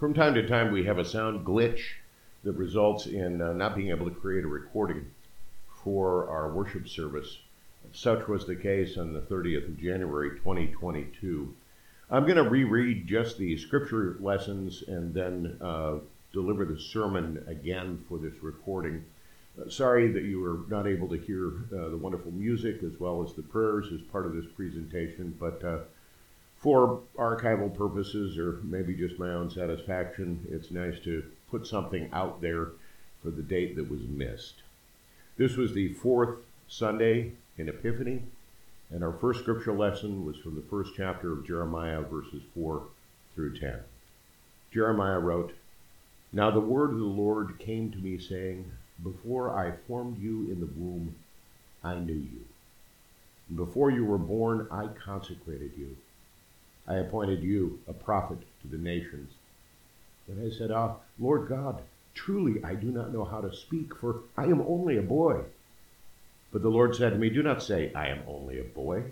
From time to time, we have a sound glitch that results in uh, not being able to create a recording for our worship service. Such was the case on the 30th of January 2022. I'm going to reread just the scripture lessons and then uh, deliver the sermon again for this recording. Uh, sorry that you were not able to hear uh, the wonderful music as well as the prayers as part of this presentation, but uh, for archival purposes or maybe just my own satisfaction, it's nice to put something out there for the date that was missed. This was the fourth Sunday in Epiphany, and our first scripture lesson was from the first chapter of Jeremiah, verses 4 through 10. Jeremiah wrote, Now the word of the Lord came to me, saying, Before I formed you in the womb, I knew you. Before you were born, I consecrated you. I appointed you a prophet to the nations. And I said, Ah, Lord God, truly I do not know how to speak, for I am only a boy. But the Lord said to me, Do not say, I am only a boy,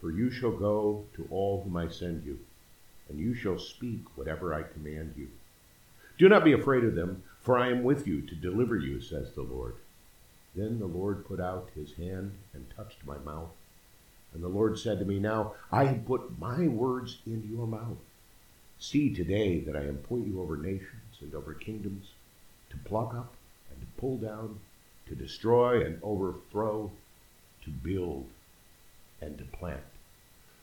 for you shall go to all whom I send you, and you shall speak whatever I command you. Do not be afraid of them, for I am with you to deliver you, says the Lord. Then the Lord put out his hand and touched my mouth. And the Lord said to me, Now I have put my words into your mouth. See today that I appoint you over nations and over kingdoms, to pluck up and to pull down, to destroy and overthrow, to build and to plant.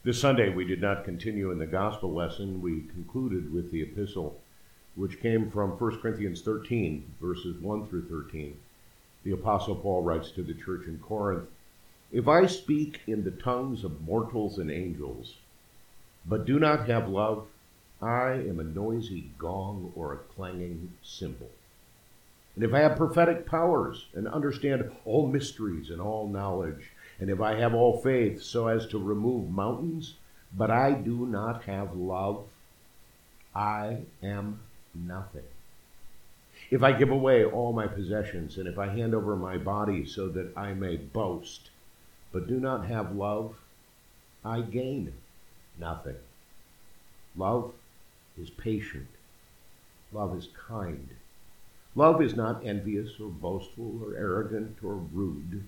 This Sunday we did not continue in the gospel lesson. We concluded with the epistle, which came from 1 Corinthians 13, verses 1 through 13. The Apostle Paul writes to the church in Corinth If I speak in the tongues of mortals and angels, but do not have love, I am a noisy gong or a clanging cymbal. And if I have prophetic powers and understand all mysteries and all knowledge, and if I have all faith so as to remove mountains, but I do not have love, I am nothing. If I give away all my possessions, and if I hand over my body so that I may boast, but do not have love, I gain nothing. Love is patient. Love is kind. Love is not envious or boastful or arrogant or rude.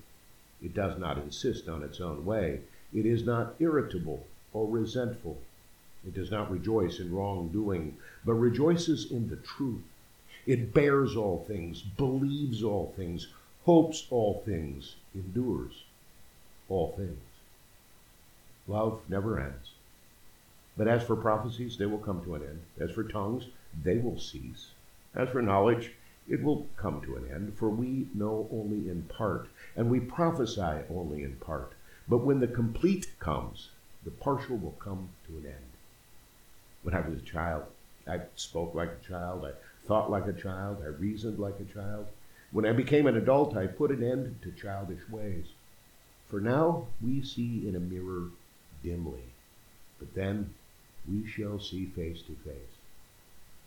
It does not insist on its own way. It is not irritable or resentful. It does not rejoice in wrongdoing, but rejoices in the truth. It bears all things, believes all things, hopes all things, endures all things. Love never ends. But as for prophecies, they will come to an end. As for tongues, they will cease. As for knowledge, it will come to an end, for we know only in part, and we prophesy only in part. But when the complete comes, the partial will come to an end. When I was a child, I spoke like a child, I thought like a child, I reasoned like a child. When I became an adult, I put an end to childish ways. For now we see in a mirror dimly, but then we shall see face to face.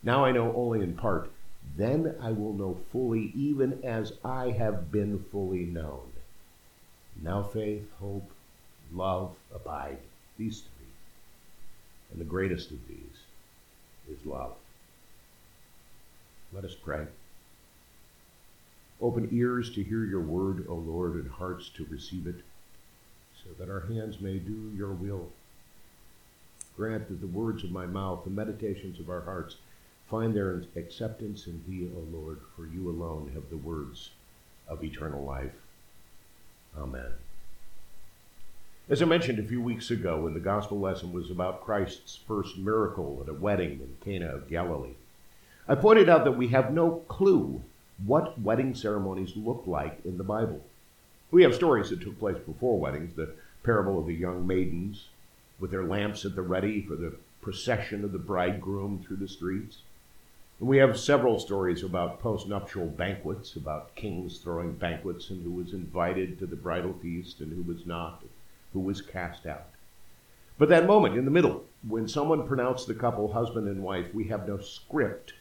Now I know only in part then I will know fully, even as I have been fully known. Now faith, hope, love abide, these three. And the greatest of these is love. Let us pray. Open ears to hear your word, O Lord, and hearts to receive it, so that our hands may do your will. Grant that the words of my mouth, the meditations of our hearts, find their acceptance in thee, O Lord, for you alone have the words of eternal life. Amen. As I mentioned a few weeks ago, when the gospel lesson was about Christ's first miracle at a wedding in Cana of Galilee, I pointed out that we have no clue what wedding ceremonies look like in the Bible. We have stories that took place before weddings, the parable of the young maidens with their lamps at the ready for the procession of the bridegroom through the streets. And we have several stories about postnuptial banquets, about kings throwing banquets and who was invited to the bridal feast and who was not, who was cast out. But that moment in the middle, when someone pronounced the couple husband and wife, we have no script.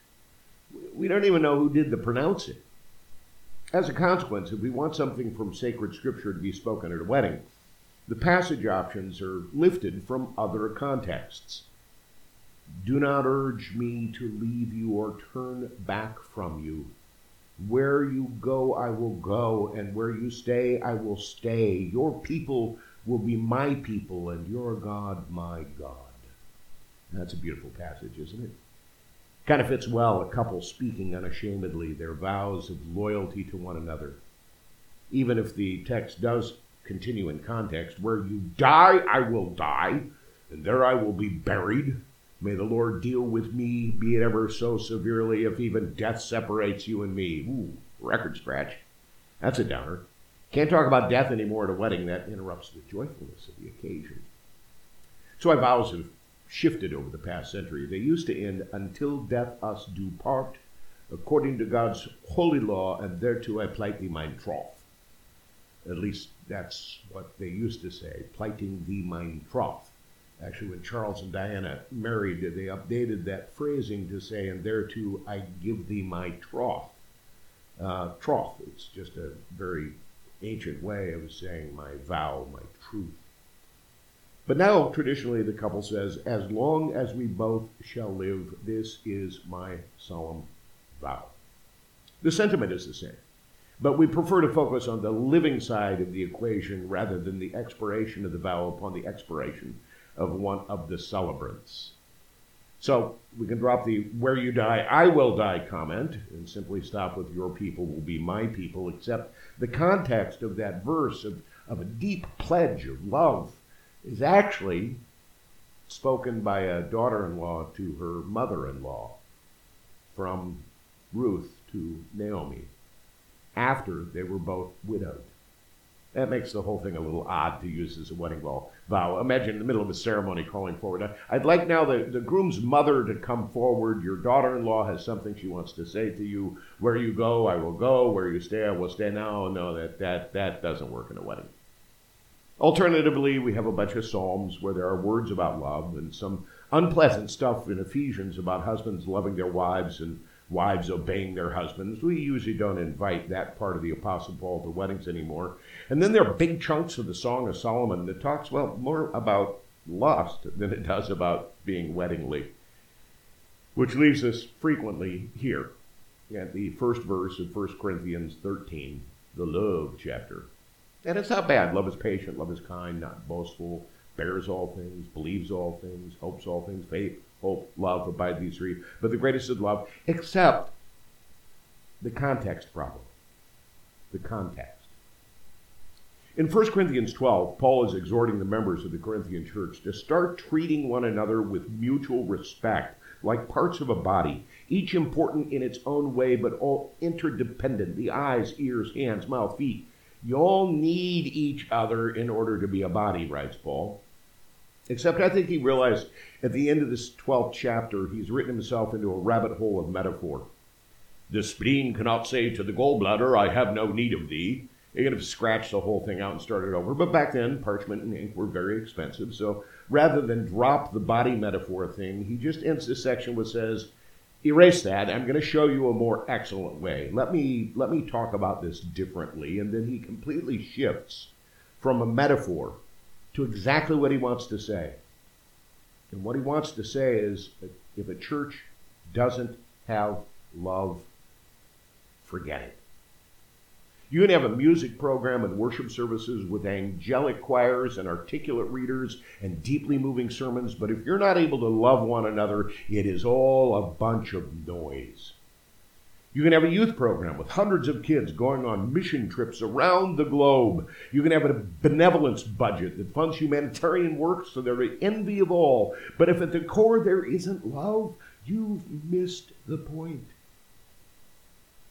We don't even know who did the pronouncing. As a consequence, if we want something from sacred scripture to be spoken at a wedding, the passage options are lifted from other contexts. Do not urge me to leave you or turn back from you. Where you go, I will go, and where you stay, I will stay. Your people will be my people, and your God, my God. That's a beautiful passage, isn't it? Kind of fits well a couple speaking unashamedly their vows of loyalty to one another. Even if the text does continue in context, where you die, I will die, and there I will be buried. May the Lord deal with me, be it ever so severely, if even death separates you and me. Ooh, record scratch. That's a downer. Can't talk about death anymore at a wedding. That interrupts the joyfulness of the occasion. So I vows have shifted over the past century. They used to end, until death us do part, according to God's holy law, and thereto I plight thee mine troth. At least that's what they used to say, plighting thee mine troth. Actually, when Charles and Diana married, they updated that phrasing to say, and thereto I give thee my troth. Uh, troth, it's just a very ancient way of saying my vow, my truth. But now, traditionally, the couple says, As long as we both shall live, this is my solemn vow. The sentiment is the same, but we prefer to focus on the living side of the equation rather than the expiration of the vow upon the expiration of one of the celebrants. So we can drop the where you die, I will die comment and simply stop with your people will be my people, except the context of that verse of, of a deep pledge of love is actually spoken by a daughter in law to her mother in law from Ruth to Naomi after they were both widowed. That makes the whole thing a little odd to use as a wedding vow. Imagine in the middle of a ceremony calling forward. I'd like now the, the groom's mother to come forward. Your daughter in law has something she wants to say to you. Where you go, I will go. Where you stay, I will stay. No, no, that, that, that doesn't work in a wedding. Alternatively, we have a bunch of Psalms where there are words about love and some unpleasant stuff in Ephesians about husbands loving their wives and wives obeying their husbands. We usually don't invite that part of the Apostle Paul to weddings anymore. And then there are big chunks of the Song of Solomon that talks, well, more about lust than it does about being weddingly. Which leaves us frequently here at the first verse of 1 Corinthians 13, the love chapter. And it's not bad. Love is patient, love is kind, not boastful, bears all things, believes all things, hopes all things, faith, hope, love, abide these three. But the greatest is love, except the context problem. The context. In 1 Corinthians 12, Paul is exhorting the members of the Corinthian church to start treating one another with mutual respect, like parts of a body, each important in its own way, but all interdependent the eyes, ears, hands, mouth, feet. You all need each other in order to be a body, writes Paul. Except I think he realized at the end of this 12th chapter, he's written himself into a rabbit hole of metaphor. The spleen cannot say to the gallbladder, I have no need of thee. He could have scratched the whole thing out and started over. But back then, parchment and ink were very expensive. So rather than drop the body metaphor thing, he just ends this section with says, erase that. I'm going to show you a more excellent way. Let me, let me talk about this differently. And then he completely shifts from a metaphor to exactly what he wants to say. And what he wants to say is if a church doesn't have love, forget it. You can have a music program and worship services with angelic choirs and articulate readers and deeply moving sermons, but if you're not able to love one another, it is all a bunch of noise. You can have a youth program with hundreds of kids going on mission trips around the globe. You can have a benevolence budget that funds humanitarian work so they're the envy of all. But if at the core there isn't love, you've missed the point.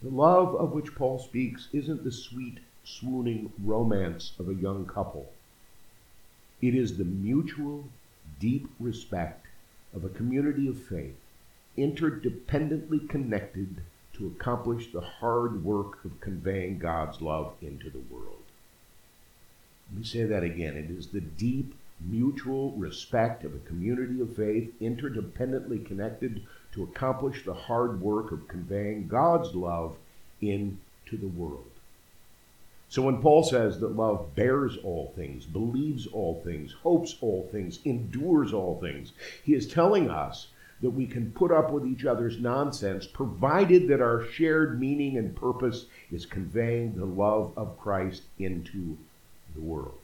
The love of which Paul speaks isn't the sweet, swooning romance of a young couple. It is the mutual, deep respect of a community of faith, interdependently connected to accomplish the hard work of conveying God's love into the world. Let me say that again. It is the deep mutual respect of a community of faith, interdependently connected to accomplish the hard work of conveying God's love into the world. So when Paul says that love bears all things, believes all things, hopes all things, endures all things, he is telling us that we can put up with each other's nonsense, provided that our shared meaning and purpose is conveying the love of Christ into the world.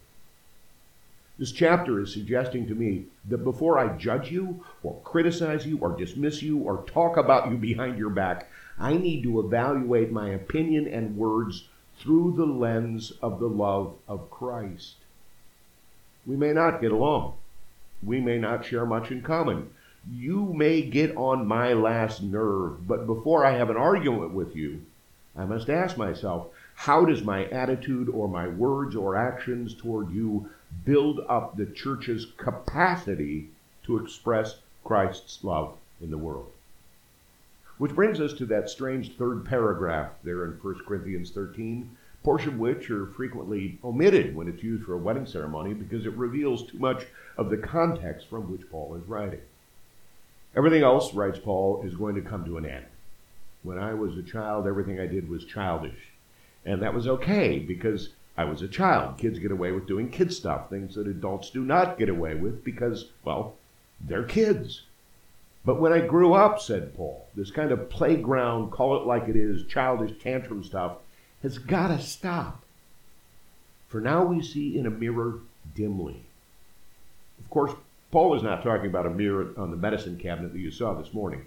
This chapter is suggesting to me that before I judge you, or criticize you, or dismiss you, or talk about you behind your back, I need to evaluate my opinion and words through the lens of the love of Christ. We may not get along. We may not share much in common. You may get on my last nerve, but before I have an argument with you, I must ask myself, how does my attitude or my words or actions toward you build up the church's capacity to express Christ's love in the world? Which brings us to that strange third paragraph there in 1 Corinthians 13, portion of which are frequently omitted when it's used for a wedding ceremony because it reveals too much of the context from which Paul is writing. Everything else, writes Paul, is going to come to an end. When I was a child, everything I did was childish. And that was okay because I was a child. Kids get away with doing kid stuff, things that adults do not get away with because, well, they're kids. But when I grew up, said Paul, this kind of playground, call it like it is, childish tantrum stuff has got to stop. For now we see in a mirror dimly. Of course, Paul is not talking about a mirror on the medicine cabinet that you saw this morning.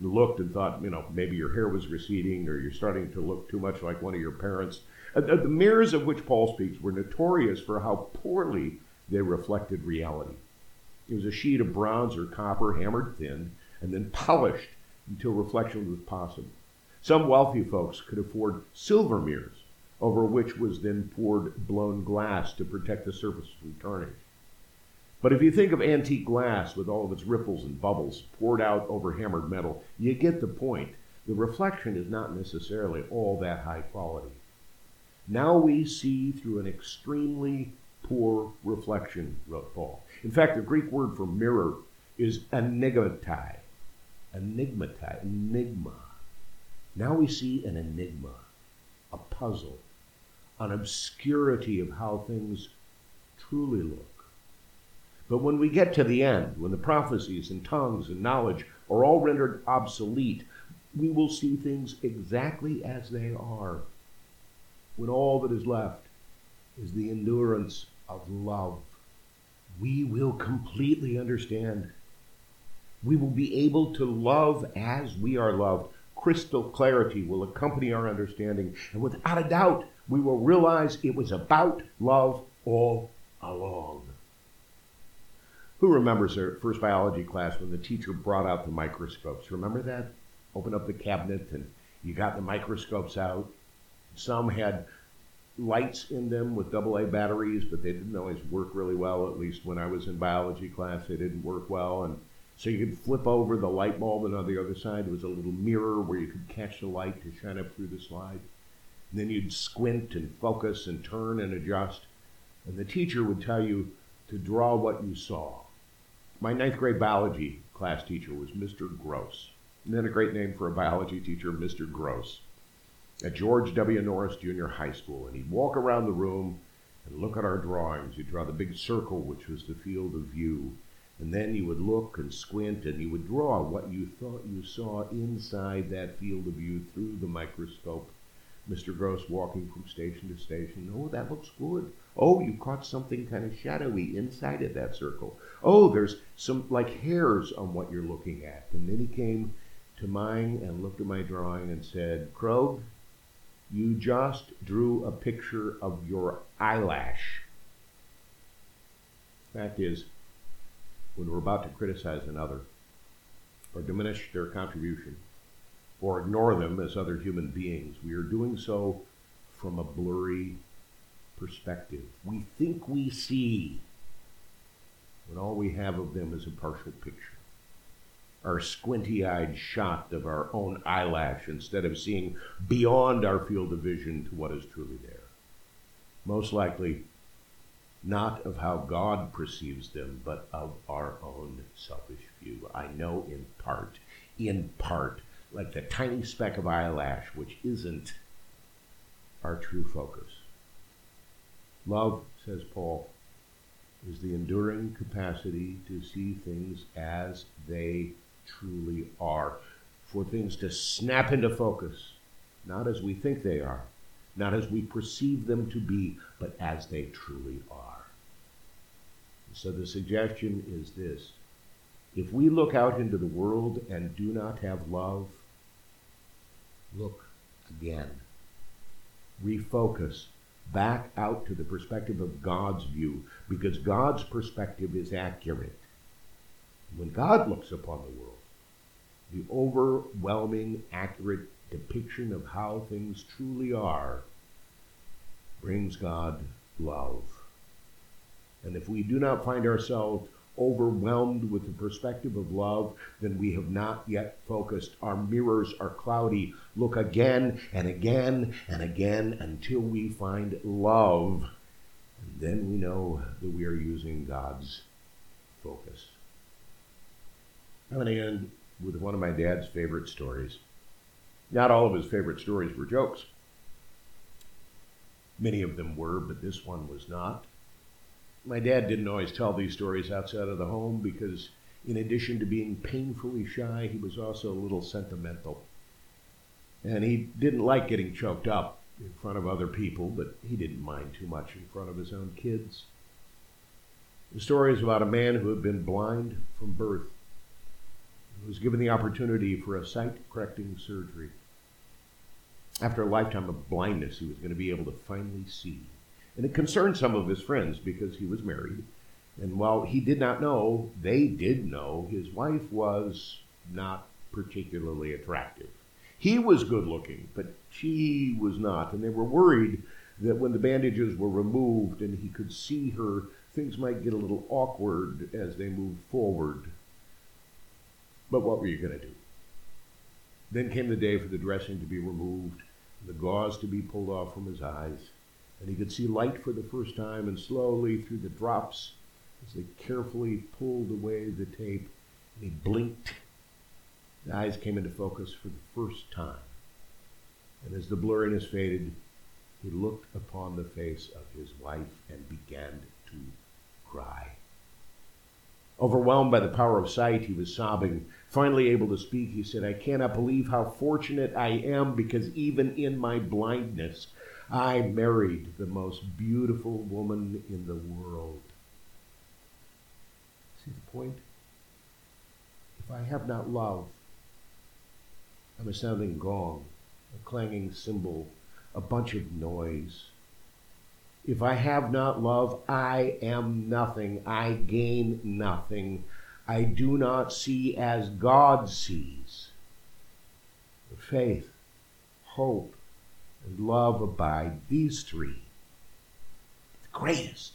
Looked and thought, you know, maybe your hair was receding or you're starting to look too much like one of your parents. Uh, the mirrors of which Paul speaks were notorious for how poorly they reflected reality. It was a sheet of bronze or copper hammered thin and then polished until reflection was possible. Some wealthy folks could afford silver mirrors, over which was then poured blown glass to protect the surface from tarnish. But if you think of antique glass with all of its ripples and bubbles poured out over hammered metal, you get the point. The reflection is not necessarily all that high quality. Now we see through an extremely poor reflection, wrote Paul. In fact, the Greek word for mirror is enigmatai. Enigmatai, enigma. Now we see an enigma, a puzzle, an obscurity of how things truly look. But when we get to the end, when the prophecies and tongues and knowledge are all rendered obsolete, we will see things exactly as they are. When all that is left is the endurance of love we will completely understand. We will be able to love as we are loved. Crystal clarity will accompany our understanding, and without a doubt, we will realize it was about love all along. Who remembers their first biology class when the teacher brought out the microscopes? Remember that? Open up the cabinet and you got the microscopes out. Some had lights in them with AA batteries, but they didn't always work really well. At least when I was in biology class, they didn't work well. And so you could flip over the light bulb, and on the other side was a little mirror where you could catch the light to shine up through the slide. And then you'd squint and focus and turn and adjust. And the teacher would tell you to draw what you saw. My ninth grade biology class teacher was Mr. Gross. And then a great name for a biology teacher, Mr. Gross at George W. Norris Junior High School, and he'd walk around the room and look at our drawings. He'd draw the big circle, which was the field of view, and then you would look and squint, and you would draw what you thought you saw inside that field of view through the microscope. Mr. Gross walking from station to station. Oh, that looks good. Oh, you caught something kind of shadowy inside of that circle. Oh, there's some like hairs on what you're looking at. And then he came to mine and looked at my drawing and said, Krogh, you just drew a picture of your eyelash. Fact is, when we're about to criticize another, or diminish their contribution, or ignore them as other human beings, we are doing so from a blurry perspective. We think we see when all we have of them is a partial picture our squinty eyed shot of our own eyelash instead of seeing beyond our field of vision to what is truly there. Most likely, not of how God perceives them, but of our own selfish view. I know in part, in part, like the tiny speck of eyelash, which isn't our true focus. Love, says Paul, is the enduring capacity to see things as they truly are, for things to snap into focus, not as we think they are, not as we perceive them to be, but as they truly are. So the suggestion is this if we look out into the world and do not have love, look again. Refocus back out to the perspective of God's view, because God's perspective is accurate. When God looks upon the world, the overwhelming, accurate depiction of how things truly are brings God love. And if we do not find ourselves overwhelmed with the perspective of love, then we have not yet focused. Our mirrors are cloudy. Look again and again and again until we find love. And then we know that we are using God's focus. I'm going to end with one of my dad's favorite stories. Not all of his favorite stories were jokes. Many of them were, but this one was not. My dad didn't always tell these stories outside of the home because, in addition to being painfully shy, he was also a little sentimental. And he didn't like getting choked up in front of other people, but he didn't mind too much in front of his own kids. The story is about a man who had been blind from birth, who was given the opportunity for a sight correcting surgery. After a lifetime of blindness, he was going to be able to finally see. And it concerned some of his friends because he was married. And while he did not know, they did know his wife was not particularly attractive. He was good looking, but she was not. And they were worried that when the bandages were removed and he could see her, things might get a little awkward as they moved forward. But what were you going to do? Then came the day for the dressing to be removed, the gauze to be pulled off from his eyes, and he could see light for the first time, and slowly through the drops, as they carefully pulled away the tape, and he blinked. The eyes came into focus for the first time. And as the blurriness faded, he looked upon the face of his wife and began to cry. Overwhelmed by the power of sight, he was sobbing. Finally able to speak, he said, I cannot believe how fortunate I am because even in my blindness, I married the most beautiful woman in the world. See the point? If I have not love, I'm a sounding gong, a clanging cymbal, a bunch of noise. If I have not love, I am nothing. I gain nothing. I do not see as God sees. Faith, hope, and love abide. These three. The greatest.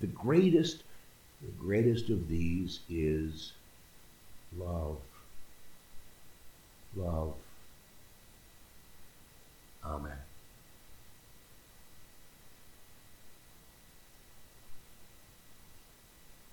The greatest, the greatest of these is love. Love. Amen.